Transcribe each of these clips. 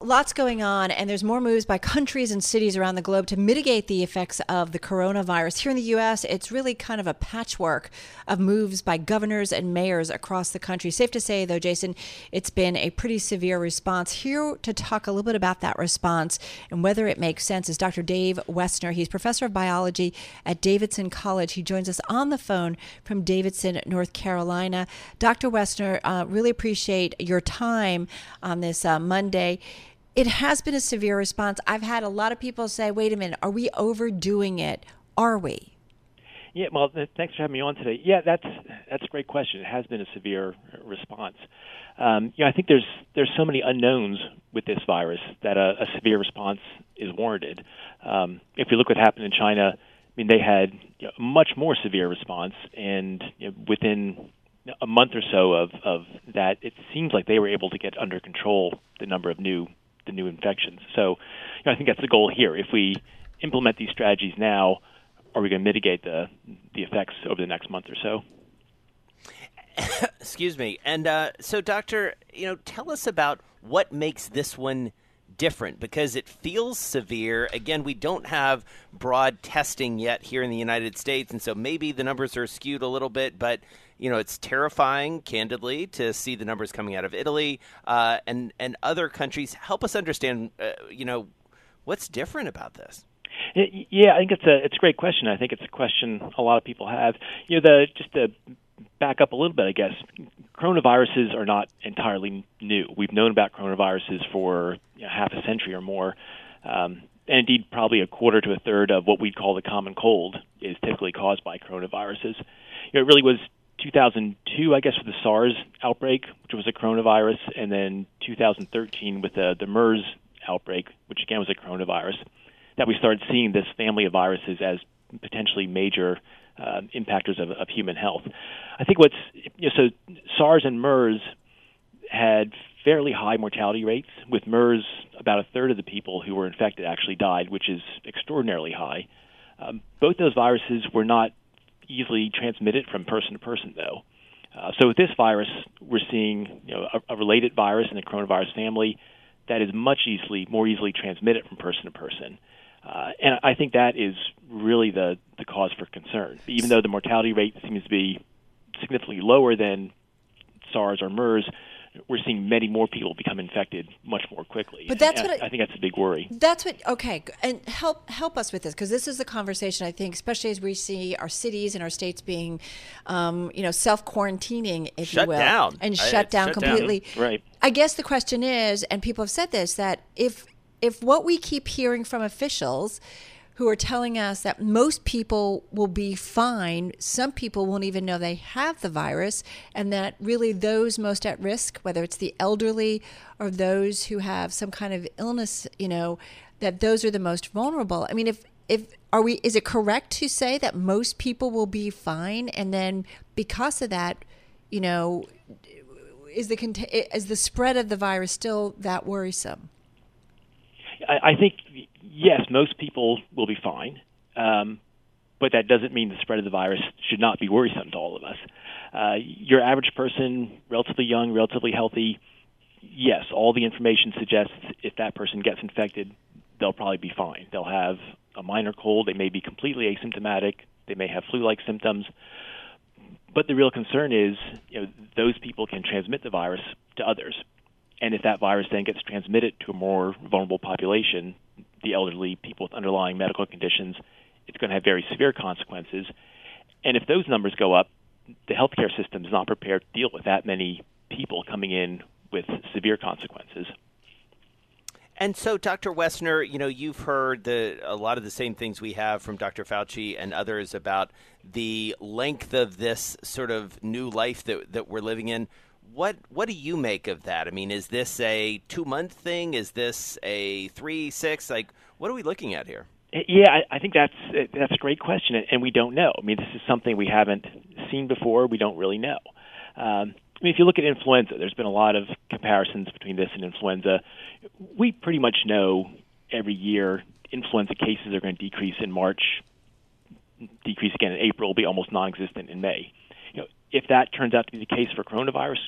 lots going on, and there's more moves by countries and cities around the globe to mitigate the effects of the coronavirus. Here in the U.S., it's really kind of a patchwork of moves by governors and mayors across the country. Safe to say, though, Jason, it's been a pretty severe response. Here to talk a little bit about that response and whether it makes sense is Dr. Dave Wessner. He's professor of biology at Davidson College. He joins us on the phone from Davidson, North Carolina. Dr. Wessner, uh, really appreciate your time on this uh, Monday it has been a severe response. I've had a lot of people say, wait a minute, are we overdoing it? Are we? Yeah, well, thanks for having me on today. Yeah, that's that's a great question. It has been a severe response. Um, you know, I think there's there's so many unknowns with this virus that a, a severe response is warranted. Um, if you look what happened in China, I mean, they had you know, a much more severe response, and you know, within a month or so of, of that, it seems like they were able to get under control the number of new the new infections. So, you know, I think that's the goal here. If we implement these strategies now, are we going to mitigate the the effects over the next month or so? Excuse me. And uh, so, doctor, you know, tell us about what makes this one different because it feels severe. Again, we don't have broad testing yet here in the United States, and so maybe the numbers are skewed a little bit, but you know, it's terrifying, candidly, to see the numbers coming out of Italy uh, and and other countries. Help us understand, uh, you know, what's different about this. Yeah, I think it's a it's a great question. I think it's a question a lot of people have. You know, the just to back up a little bit, I guess coronaviruses are not entirely new. We've known about coronaviruses for you know, half a century or more. Um, and indeed, probably a quarter to a third of what we'd call the common cold is typically caused by coronaviruses. You know, it really was 2002, I guess, with the SARS outbreak, which was a coronavirus, and then 2013 with the, the MERS outbreak, which again was a coronavirus, that we started seeing this family of viruses as potentially major uh, impactors of, of human health. I think what's you know, so SARS and MERS had fairly high mortality rates. With MERS, about a third of the people who were infected actually died, which is extraordinarily high. Um, both those viruses were not easily transmitted from person to person, though. Uh, so with this virus, we're seeing you know, a, a related virus in the coronavirus family that is much easily more easily transmitted from person to person. Uh, and I think that is really the, the cause for concern. Even though the mortality rate seems to be significantly lower than SARS or MERS, we're seeing many more people become infected much more quickly. But that's and what I, I, think that's a big worry. That's what. Okay, and help help us with this because this is the conversation I think, especially as we see our cities and our states being, um, you know, self quarantining, if shut you will, down and I, shut down shut completely. Down. Right. I guess the question is, and people have said this, that if if what we keep hearing from officials who are telling us that most people will be fine. Some people won't even know they have the virus, and that really those most at risk, whether it's the elderly or those who have some kind of illness, you know, that those are the most vulnerable. I mean, if if are we is it correct to say that most people will be fine and then because of that, you know, is the is the spread of the virus still that worrisome? I, I think yes, most people will be fine, um, but that doesn't mean the spread of the virus should not be worrisome to all of us. Uh, your average person, relatively young, relatively healthy, yes, all the information suggests if that person gets infected, they'll probably be fine. They'll have a minor cold, they may be completely asymptomatic, they may have flu-like symptoms. But the real concern is, you know, those people can transmit the virus to others. And if that virus then gets transmitted to a more vulnerable population, the elderly, people with underlying medical conditions, it's going to have very severe consequences. And if those numbers go up, the healthcare system is not prepared to deal with that many people coming in with severe consequences. And so, Dr. Wessner, you know, you've heard the, a lot of the same things we have from Dr. Fauci and others about the length of this sort of new life that, that we're living in what what do you make of that? I mean, is this a two month thing? Is this a three six? Like, what are we looking at here? Yeah, I, I think that's that's a great question, and we don't know. I mean, this is something we haven't seen before. We don't really know. Um, I mean, if you look at influenza, there's been a lot of comparisons between this and influenza. We pretty much know every year influenza cases are going to decrease in March, decrease again in April, be almost non-existent in May if that turns out to be the case for coronavirus,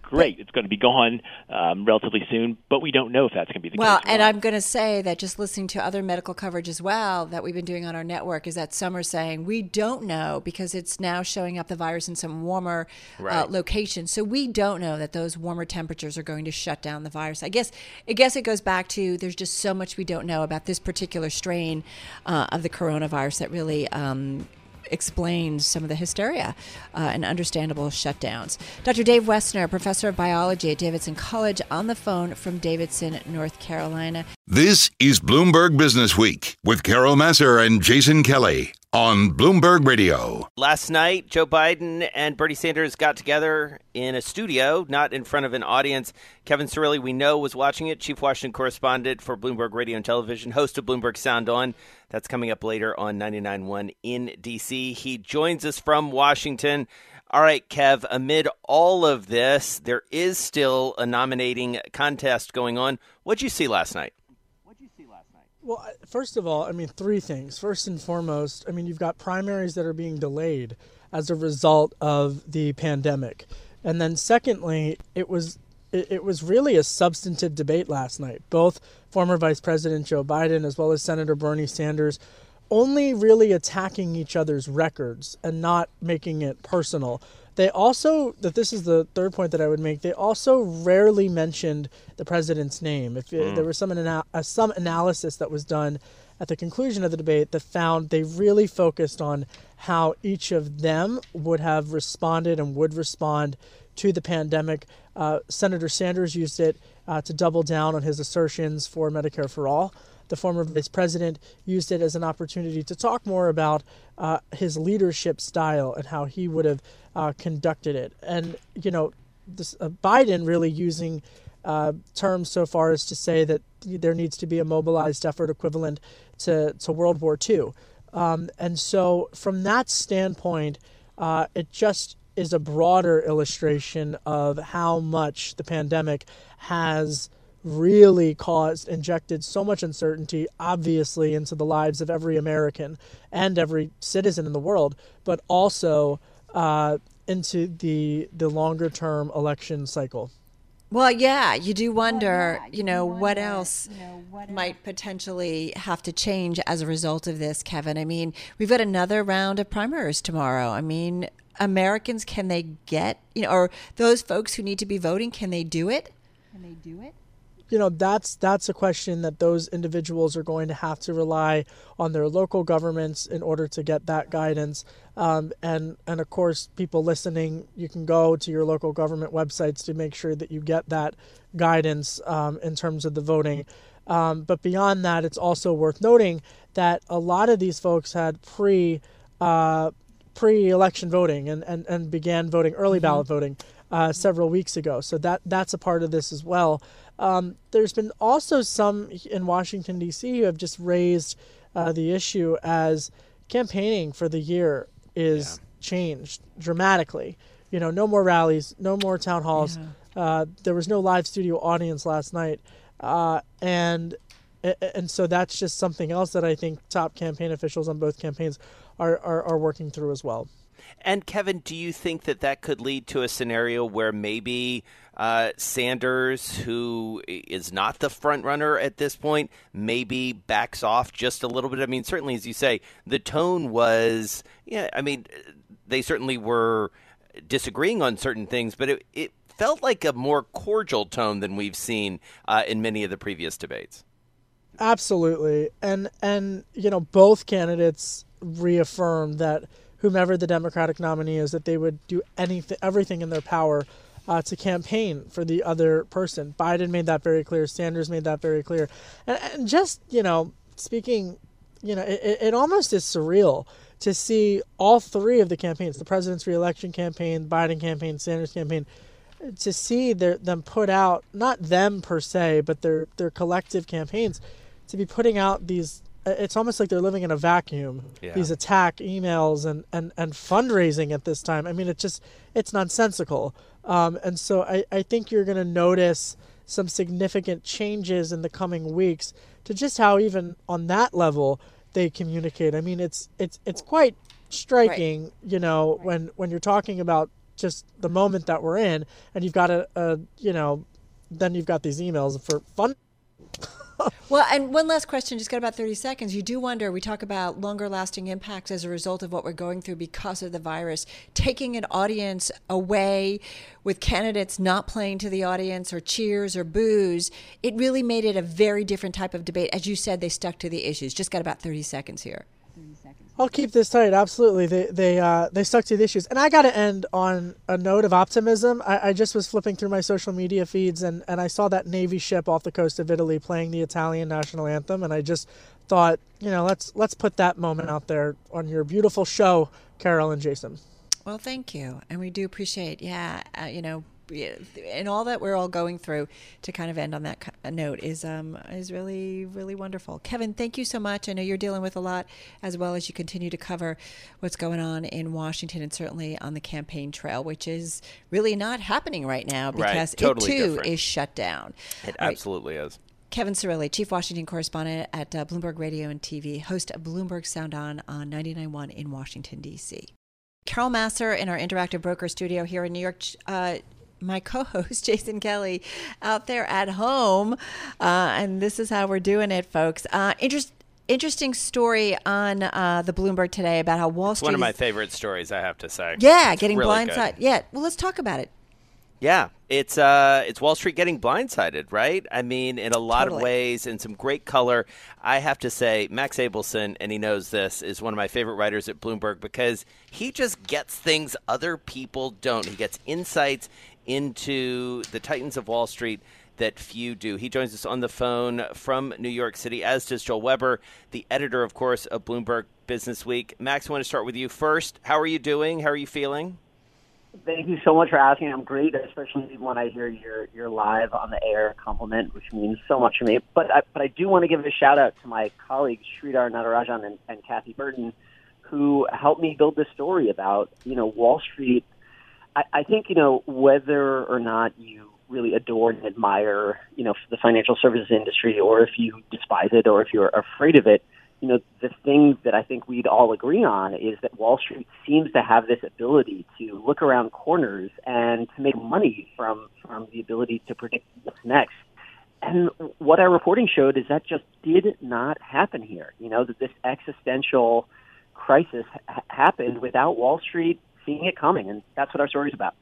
great. It's going to be gone um, relatively soon, but we don't know if that's going to be the well, case. Well, and I'm going to say that just listening to other medical coverage as well that we've been doing on our network is that some are saying we don't know because it's now showing up the virus in some warmer uh, right. uh, locations. So we don't know that those warmer temperatures are going to shut down the virus. I guess I guess it goes back to there's just so much we don't know about this particular strain uh, of the coronavirus that really. Um, explains some of the hysteria uh, and understandable shutdowns. Dr. Dave Wessner, professor of biology at Davidson College, on the phone from Davidson, North Carolina. This is Bloomberg Business Week with Carol Massar and Jason Kelly on Bloomberg Radio. Last night, Joe Biden and Bernie Sanders got together in a studio, not in front of an audience. Kevin Cirilli, we know, was watching it, chief Washington correspondent for Bloomberg Radio and Television, host of Bloomberg Sound On. That's coming up later on 99.1 in D.C. He joins us from Washington. All right, Kev, amid all of this, there is still a nominating contest going on. What'd you see last night? Well, first of all, I mean, three things. First and foremost, I mean, you've got primaries that are being delayed as a result of the pandemic. And then secondly, it was it, was really a substantive debate last night. Both former Vice President Joe Biden as well as Senator Bernie Sanders only really attacking each other's records and not making it personal. They also that this is the third point that I would make. They also rarely mentioned the president's name. If mm. there was some ana- uh, some analysis that was done at the conclusion of the debate that found they really focused on how each of them would have responded and would respond to the pandemic. Uh, Senator Sanders used it uh, to double down on his assertions for Medicare for all the former vice president used it as an opportunity to talk more about uh, his leadership style and how he would have uh, conducted it. And, you know, this, uh, Biden really using uh, terms so far as to say that there needs to be a mobilized effort equivalent to, to World War II. Um, and so, from that standpoint, uh, it just is a broader illustration of how much the pandemic has really caused, injected so much uncertainty, obviously, into the lives of every American and every citizen in the world, but also uh, into the the longer term election cycle. Well, yeah, you do wonder, well, yeah, you, you know, wonder, what else you know, what might potentially have to change as a result of this, Kevin. I mean, we've got another round of primaries tomorrow. I mean, Americans, can they get, you know, or those folks who need to be voting, can they do it? Can they do it? You know that's that's a question that those individuals are going to have to rely on their local governments in order to get that guidance. Um, and and of course people listening you can go to your local government websites to make sure that you get that guidance um, in terms of the voting. Um, but beyond that it's also worth noting that a lot of these folks had pre uh, pre-election voting and, and, and began voting early mm-hmm. ballot voting uh, several weeks ago so that that's a part of this as well um, there's been also some in Washington, D.C., who have just raised uh, the issue as campaigning for the year is yeah. changed dramatically. You know, no more rallies, no more town halls. Yeah. Uh, there was no live studio audience last night, uh, and and so that's just something else that I think top campaign officials on both campaigns are, are, are working through as well. And Kevin, do you think that that could lead to a scenario where maybe uh, Sanders, who is not the front runner at this point, maybe backs off just a little bit? I mean, certainly, as you say, the tone was, yeah, I mean, they certainly were disagreeing on certain things, but it, it felt like a more cordial tone than we've seen uh, in many of the previous debates. Absolutely, and and you know both candidates reaffirmed that whomever the Democratic nominee is, that they would do anything, everything in their power uh, to campaign for the other person. Biden made that very clear. Sanders made that very clear. And, and just, you know, speaking, you know, it, it almost is surreal to see all three of the campaigns the president's reelection campaign, Biden campaign, Sanders campaign to see their, them put out, not them per se, but their, their collective campaigns, to be putting out these it's almost like they're living in a vacuum. Yeah. These attack emails and, and, and fundraising at this time. I mean, it's just it's nonsensical. Um, and so I, I think you're going to notice some significant changes in the coming weeks to just how even on that level they communicate. I mean, it's it's it's quite striking, right. you know, right. when when you're talking about just the moment that we're in, and you've got a, a you know, then you've got these emails for fun well, and one last question, just got about 30 seconds. You do wonder, we talk about longer lasting impacts as a result of what we're going through because of the virus, taking an audience away with candidates not playing to the audience or cheers or boos. It really made it a very different type of debate. As you said, they stuck to the issues. Just got about 30 seconds here. I'll keep this tight. Absolutely, they they uh, they stuck to the issues, and I got to end on a note of optimism. I, I, just was flipping through my social media feeds, and, and I saw that Navy ship off the coast of Italy playing the Italian national anthem, and I just thought, you know, let's let's put that moment out there on your beautiful show, Carol and Jason. Well, thank you, and we do appreciate, yeah, uh, you know, and all that we're all going through to kind of end on that note is um, is really really wonderful. Kevin, thank you so much. I know you're dealing with a lot as well as you continue to cover what's going on in Washington and certainly on the campaign trail, which is really not happening right now because right. totally it too different. is shut down. It right. absolutely is. Kevin Cirilli, Chief Washington Correspondent at uh, Bloomberg Radio and TV, host of Bloomberg Sound On on 99.1 in Washington, D.C. Carol Massar in our interactive broker studio here in New York. Uh, my co-host Jason Kelly out there at home, uh, and this is how we're doing it, folks. Uh, interest, interesting story on uh, the Bloomberg today about how Wall it's Street. One of is, my favorite stories, I have to say. Yeah, getting really blindsided. Yeah, well, let's talk about it. Yeah, it's uh, it's Wall Street getting blindsided, right? I mean, in a lot totally. of ways, in some great color. I have to say, Max Abelson, and he knows this, is one of my favorite writers at Bloomberg because he just gets things other people don't. He gets insights into the Titans of Wall Street that few do. He joins us on the phone from New York City, as does Joel Weber, the editor, of course, of Bloomberg Business Week. Max, I want to start with you first. How are you doing? How are you feeling? Thank you so much for asking. I'm great, especially when I hear you're you're live on the air compliment, which means so much to me. But I, but I do want to give a shout out to my colleagues Sridhar Natarajan and, and Kathy Burton, who helped me build this story about you know Wall Street I, I think you know whether or not you really adore and admire you know the financial services industry, or if you despise it, or if you're afraid of it. You know, the thing that I think we'd all agree on is that Wall Street seems to have this ability to look around corners and to make money from from the ability to predict what's next. And what our reporting showed is that just did not happen here. You know, that this existential crisis ha- happened without Wall Street seeing it coming, and that's what our story's about.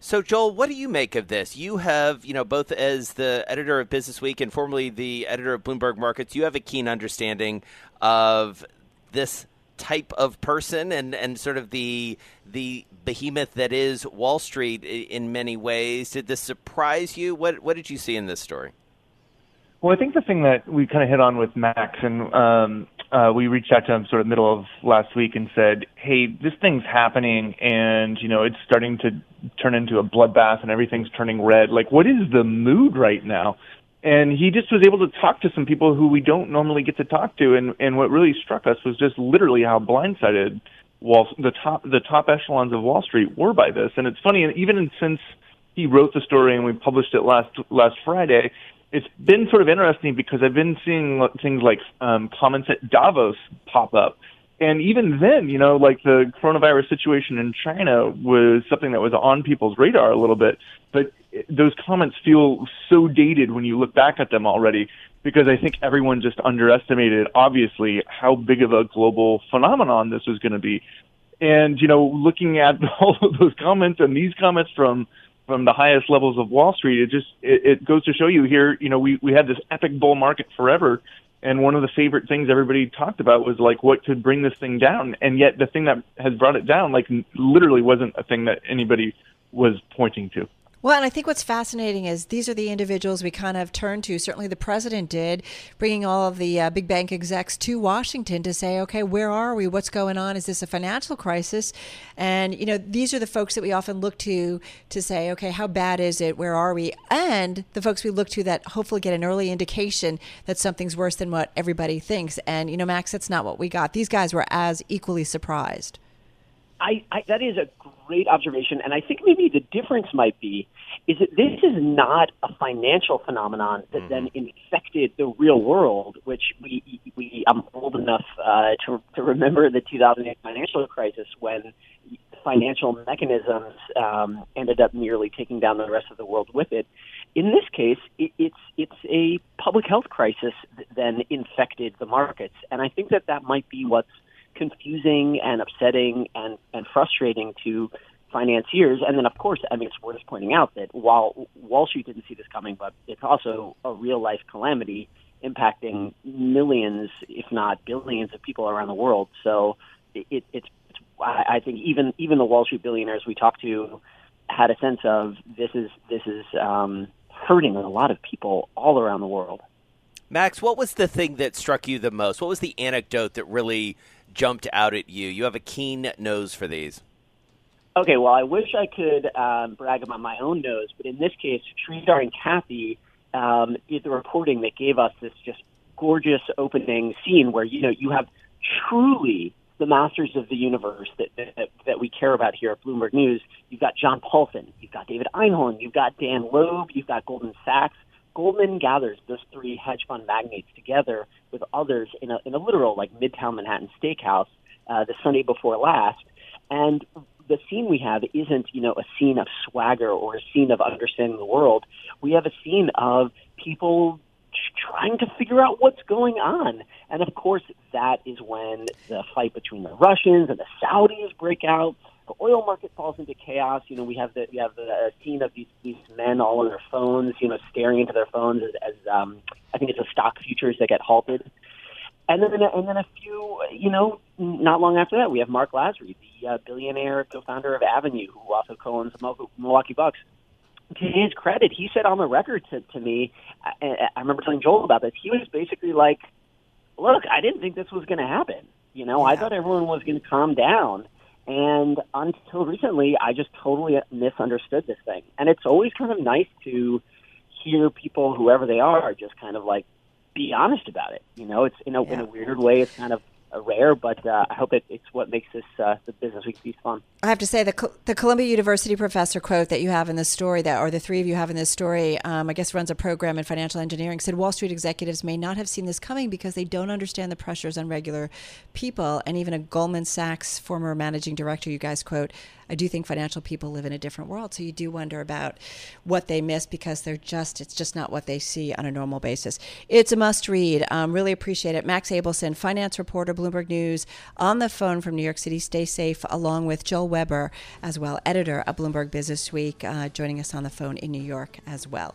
So, Joel, what do you make of this? You have, you know, both as the editor of Business Week and formerly the editor of Bloomberg Markets, you have a keen understanding of this type of person and, and sort of the the behemoth that is Wall Street in many ways. Did this surprise you? What what did you see in this story? Well, I think the thing that we kind of hit on with Max, and um, uh, we reached out to him sort of middle of last week and said, "Hey, this thing's happening, and you know it's starting to turn into a bloodbath, and everything's turning red. Like, what is the mood right now?" And he just was able to talk to some people who we don't normally get to talk to, and and what really struck us was just literally how blindsided Wall the top the top echelons of Wall Street were by this. And it's funny, and even since he wrote the story and we published it last last Friday it's been sort of interesting because I've been seeing things like um, comments at Davos pop up. And even then, you know, like the coronavirus situation in China was something that was on people's radar a little bit. But those comments feel so dated when you look back at them already because I think everyone just underestimated, obviously, how big of a global phenomenon this was going to be. And, you know, looking at all of those comments and these comments from from the highest levels of Wall Street. It just it, it goes to show you here. You know, we we had this epic bull market forever, and one of the favorite things everybody talked about was like what could bring this thing down. And yet the thing that has brought it down, like literally, wasn't a thing that anybody was pointing to. Well, and I think what's fascinating is these are the individuals we kind of turn to. Certainly, the president did, bringing all of the uh, big bank execs to Washington to say, okay, where are we? What's going on? Is this a financial crisis? And, you know, these are the folks that we often look to to say, okay, how bad is it? Where are we? And the folks we look to that hopefully get an early indication that something's worse than what everybody thinks. And, you know, Max, that's not what we got. These guys were as equally surprised. I, I, that is a great observation, and I think maybe the difference might be is that this is not a financial phenomenon that mm-hmm. then infected the real world, which we, we I'm old enough uh, to, to remember the 2008 financial crisis when financial mechanisms um, ended up nearly taking down the rest of the world with it. In this case, it, it's it's a public health crisis that then infected the markets, and I think that that might be what's confusing and upsetting and, and frustrating to financiers. And then, of course, I mean, it's worth pointing out that while Wall Street didn't see this coming, but it's also a real life calamity impacting millions, if not billions, of people around the world. So it, it's, it's I think even even the Wall Street billionaires we talked to had a sense of this is this is um, hurting a lot of people all around the world. Max, what was the thing that struck you the most? What was the anecdote that really jumped out at you? You have a keen nose for these. Okay, well, I wish I could um, brag about my own nose, but in this case, Sridhar and Kathy um, did the reporting that gave us this just gorgeous opening scene where you know you have truly the masters of the universe that, that that we care about here at Bloomberg News. You've got John Paulson, you've got David Einhorn, you've got Dan Loeb, you've got Goldman Sachs. Goldman gathers those three hedge fund magnates together with others in a, in a literal like Midtown Manhattan steakhouse uh, the Sunday before last, and the scene we have isn't you know a scene of swagger or a scene of understanding the world. We have a scene of people trying to figure out what's going on. And of course, that is when the fight between the Russians and the Saudis break out the oil market falls into chaos. You know, we have the we have the scene of these these men all on their phones, you know, staring into their phones as, as um, I think it's the stock futures that get halted. And then and then a few, you know, not long after that, we have Marc Lasry, the uh, billionaire co-founder of Avenue, who also co-owns the Milwaukee Bucks. To his credit, he said on the record to, to me, I, I remember telling Joel about this. He was basically like, "Look, I didn't think this was going to happen. You know, yeah. I thought everyone was going to calm down." And until recently, I just totally misunderstood this thing. And it's always kind of nice to hear people, whoever they are, just kind of like be honest about it. You know, it's in a, yeah. in a weird way, it's kind of rare, but uh, I hope it, it's what makes this uh, the business week piece fun. I have to say the the Columbia University professor quote that you have in this story, that or the three of you have in this story, um, I guess runs a program in financial engineering, said Wall Street executives may not have seen this coming because they don't understand the pressures on regular people. And even a Goldman Sachs former managing director, you guys quote, I do think financial people live in a different world. So you do wonder about what they miss because they're just, it's just not what they see on a normal basis. It's a must read. Um, really appreciate it. Max Abelson, finance reporter, Bloomberg News, on the phone from New York City. Stay safe, along with Joel Weber, as well, editor of Bloomberg Business Week, uh, joining us on the phone in New York as well.